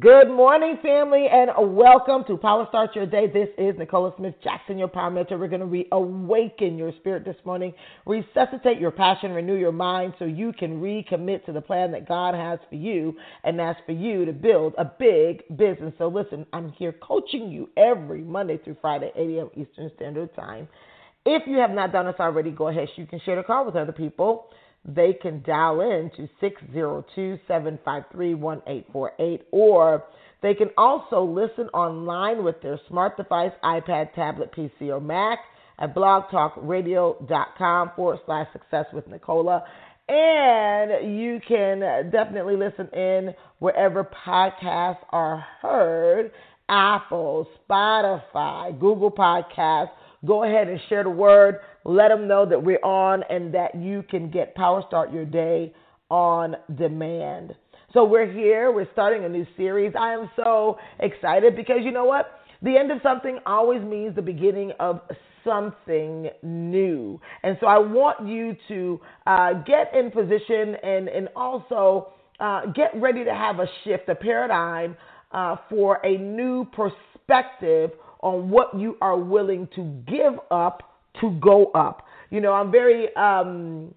Good morning, family, and welcome to Power Start Your Day. This is Nicola Smith Jackson, your power mentor. We're going to reawaken your spirit this morning, resuscitate your passion, renew your mind so you can recommit to the plan that God has for you, and that's for you to build a big business. So, listen, I'm here coaching you every Monday through Friday, 8 a.m. Eastern Standard Time. If you have not done this already, go ahead. You can share the call with other people they can dial in to 602 753 1848 or they can also listen online with their smart device, iPad, tablet, PC, or Mac at blogtalkradio.com forward slash success with Nicola. And you can definitely listen in wherever podcasts are heard Apple, Spotify, Google Podcasts Go ahead and share the word. Let them know that we're on and that you can get Power Start Your Day on demand. So we're here. We're starting a new series. I am so excited because you know what? The end of something always means the beginning of something new. And so I want you to uh, get in position and, and also uh, get ready to have a shift, a paradigm uh, for a new perspective on what you are willing to give up to go up. You know, I'm very, um,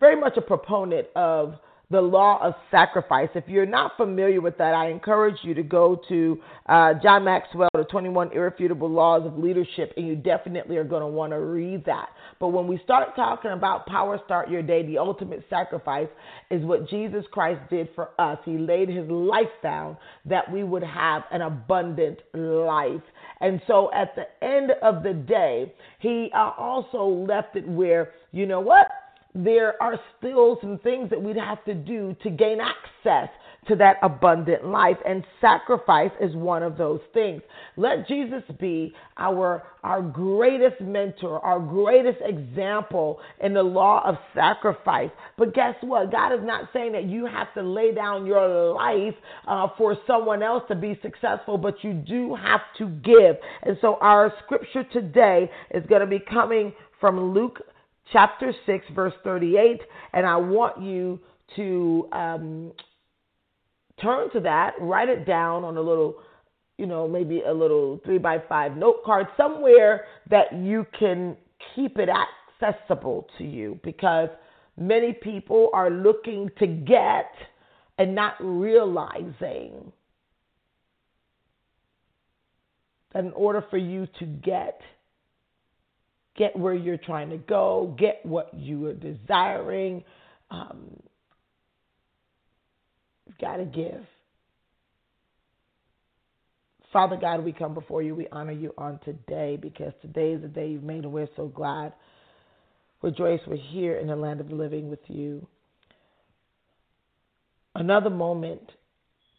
very much a proponent of the law of sacrifice. If you're not familiar with that, I encourage you to go to uh, John Maxwell, The 21 Irrefutable Laws of Leadership, and you definitely are going to want to read that. But when we start talking about Power Start Your Day, the ultimate sacrifice is what Jesus Christ did for us. He laid his life down that we would have an abundant life. And so at the end of the day, he uh, also left it where, you know what? There are still some things that we'd have to do to gain access to that abundant life and sacrifice is one of those things. Let jesus be our our greatest mentor our greatest example in the law of sacrifice. But guess what? God is not saying that you have to lay down your life uh, for someone else to be successful but you do have to give. And so our scripture today is going to be coming from luke chapter 6, verse 38. And I want you to um, turn to that, write it down on a little, you know, maybe a little three by five note card somewhere that you can keep it accessible to you because many people are looking to get and not realizing that in order for you to get, get where you're trying to go, get what you are desiring. Um, you've got to give. Father God, we come before you. We honor you on today because today is the day you've made, and we're so glad. Rejoice, we're here in the land of the living with you. Another moment,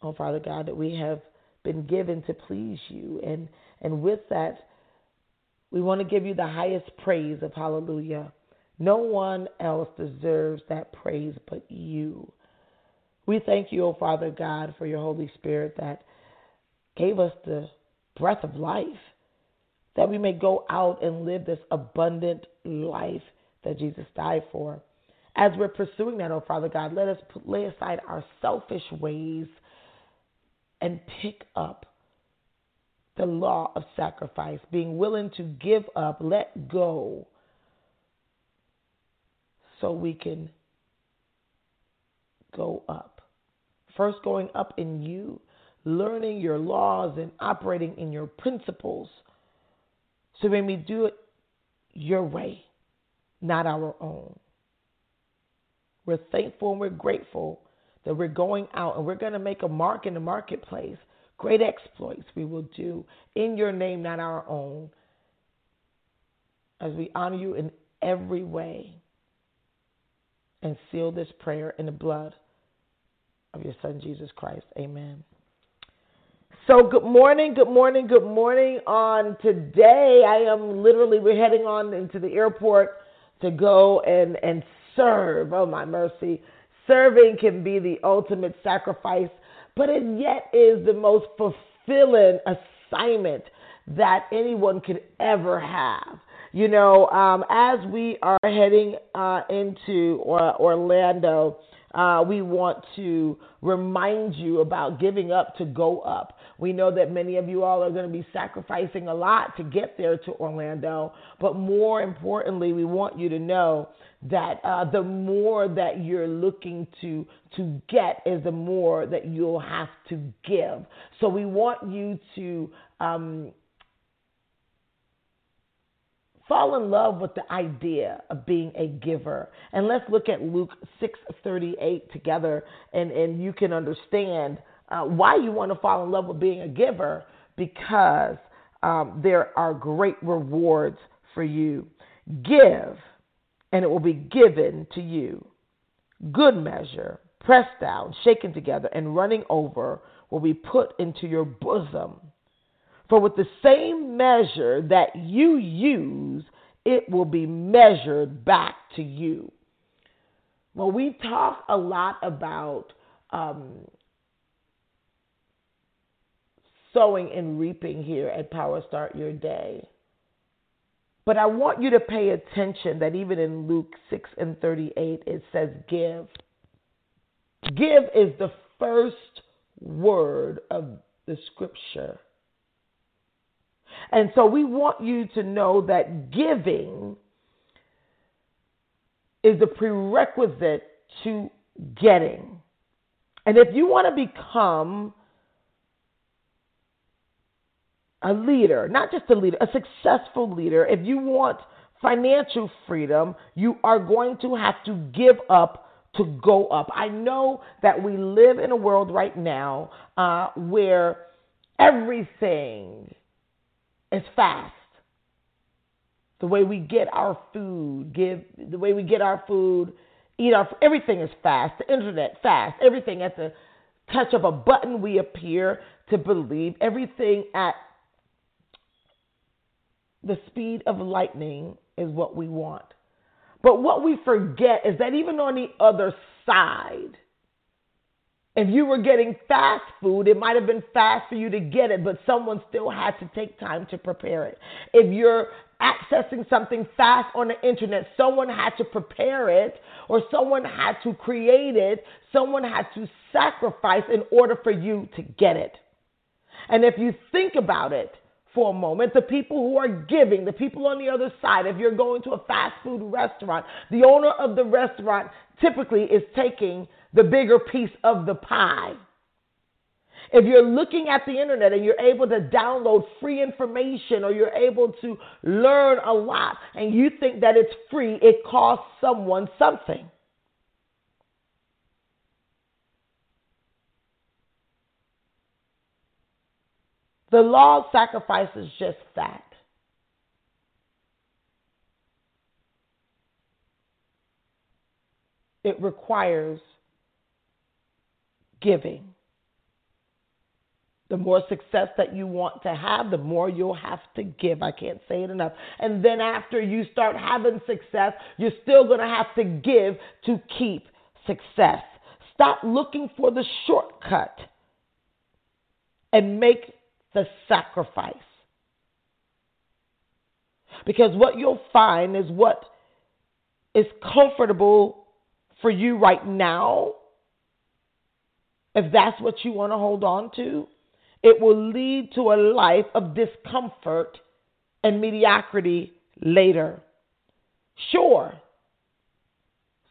oh Father God, that we have been given to please you. And, and with that, we want to give you the highest praise of hallelujah. No one else deserves that praise but you. We thank you, O oh Father God, for your Holy Spirit that gave us the breath of life, that we may go out and live this abundant life that Jesus died for. As we're pursuing that, O oh Father God, let us lay aside our selfish ways and pick up the law of sacrifice, being willing to give up, let go, so we can go up. first going up in you, learning your laws and operating in your principles. So when we do it your way, not our own. We're thankful and we're grateful that we're going out and we're going to make a mark in the marketplace. Great exploits we will do in your name, not our own, as we honor you in every way and seal this prayer in the blood of your Son, Jesus Christ. Amen. So, good morning, good morning, good morning. On today, I am literally, we're heading on into the airport to go and, and serve. Oh, my mercy. Serving can be the ultimate sacrifice, but it yet is the most fulfilling assignment that anyone could ever have. You know, um, as we are heading uh, into Orlando, uh, we want to remind you about giving up to go up. We know that many of you all are going to be sacrificing a lot to get there to Orlando, but more importantly, we want you to know that uh, the more that you're looking to to get is the more that you'll have to give. So we want you to um, fall in love with the idea of being a giver. And let's look at Luke 6:38 together and and you can understand uh, why you want to fall in love with being a giver because um, there are great rewards for you. Give and it will be given to you. Good measure, pressed down, shaken together and running over will be put into your bosom. For with the same measure that you use, it will be measured back to you. Well, we talk a lot about um, sowing and reaping here at Power Start Your Day. But I want you to pay attention that even in Luke 6 and 38, it says, Give. Give is the first word of the scripture. And so we want you to know that giving is the prerequisite to getting. And if you want to become a leader, not just a leader, a successful leader, if you want financial freedom, you are going to have to give up to go up. I know that we live in a world right now uh, where everything is fast. The way we get our food, give the way we get our food, eat our everything is fast. The internet fast. Everything at the touch of a button we appear to believe. Everything at the speed of lightning is what we want. But what we forget is that even on the other side, if you were getting fast food, it might have been fast for you to get it, but someone still had to take time to prepare it. If you're accessing something fast on the internet, someone had to prepare it or someone had to create it, someone had to sacrifice in order for you to get it. And if you think about it, for a moment. The people who are giving, the people on the other side, if you're going to a fast food restaurant, the owner of the restaurant typically is taking the bigger piece of the pie. If you're looking at the internet and you're able to download free information or you're able to learn a lot and you think that it's free, it costs someone something. The law of sacrifice is just that. It requires giving. The more success that you want to have, the more you'll have to give. I can't say it enough. And then after you start having success, you're still going to have to give to keep success. Stop looking for the shortcut and make the sacrifice. Because what you'll find is what is comfortable for you right now, if that's what you want to hold on to, it will lead to a life of discomfort and mediocrity later. Sure,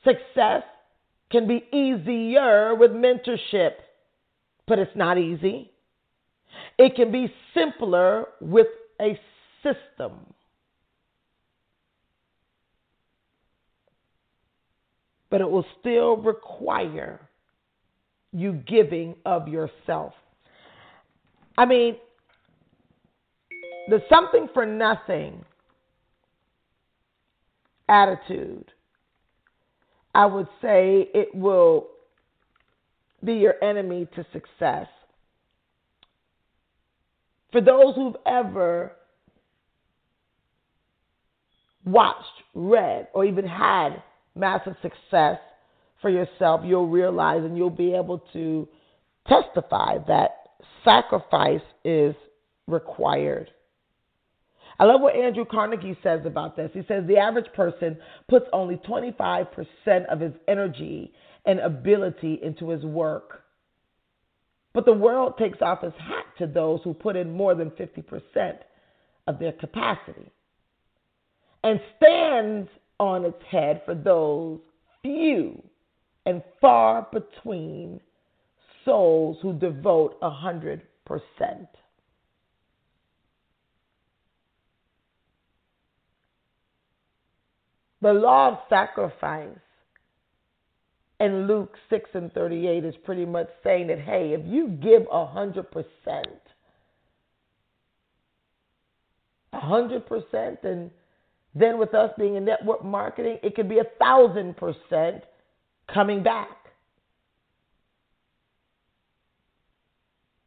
success can be easier with mentorship but it's not easy. It can be simpler with a system. But it will still require you giving of yourself. I mean, the something for nothing attitude, I would say it will be your enemy to success. For those who've ever watched, read, or even had massive success for yourself, you'll realize and you'll be able to testify that sacrifice is required. I love what Andrew Carnegie says about this. He says the average person puts only 25% of his energy and ability into his work. But the world takes off its hat to those who put in more than 50% of their capacity and stands on its head for those few and far between souls who devote 100%. The law of sacrifice in Luke 6 and 38 is pretty much saying that, hey, if you give 100%, 100%, and then with us being in network marketing, it could be a thousand percent coming back.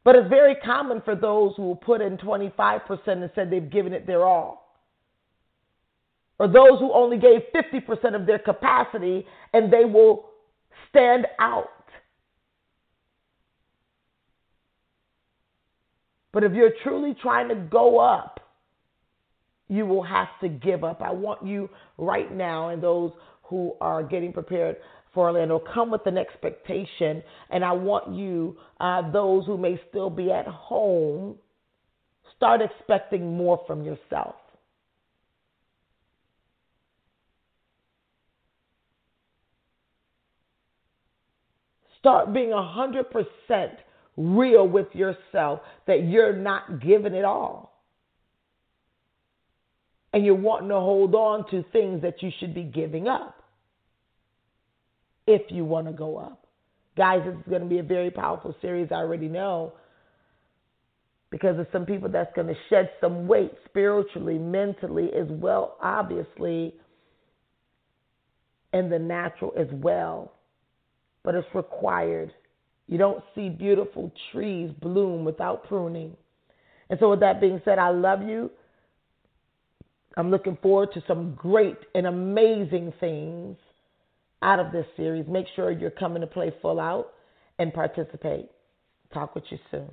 But it's very common for those who will put in 25% and said they've given it their all or those who only gave 50% of their capacity and they will stand out. But if you're truly trying to go up, you will have to give up. I want you right now and those who are getting prepared for Orlando come with an expectation. And I want you, uh, those who may still be at home, start expecting more from yourself. Start being 100% real with yourself that you're not giving it all. And you're wanting to hold on to things that you should be giving up if you want to go up. Guys, this is going to be a very powerful series, I already know. Because there's some people that's going to shed some weight spiritually, mentally, as well, obviously, and the natural as well but it's required. You don't see beautiful trees bloom without pruning. And so, with that being said, I love you. I'm looking forward to some great and amazing things out of this series. Make sure you're coming to play full out and participate. Talk with you soon.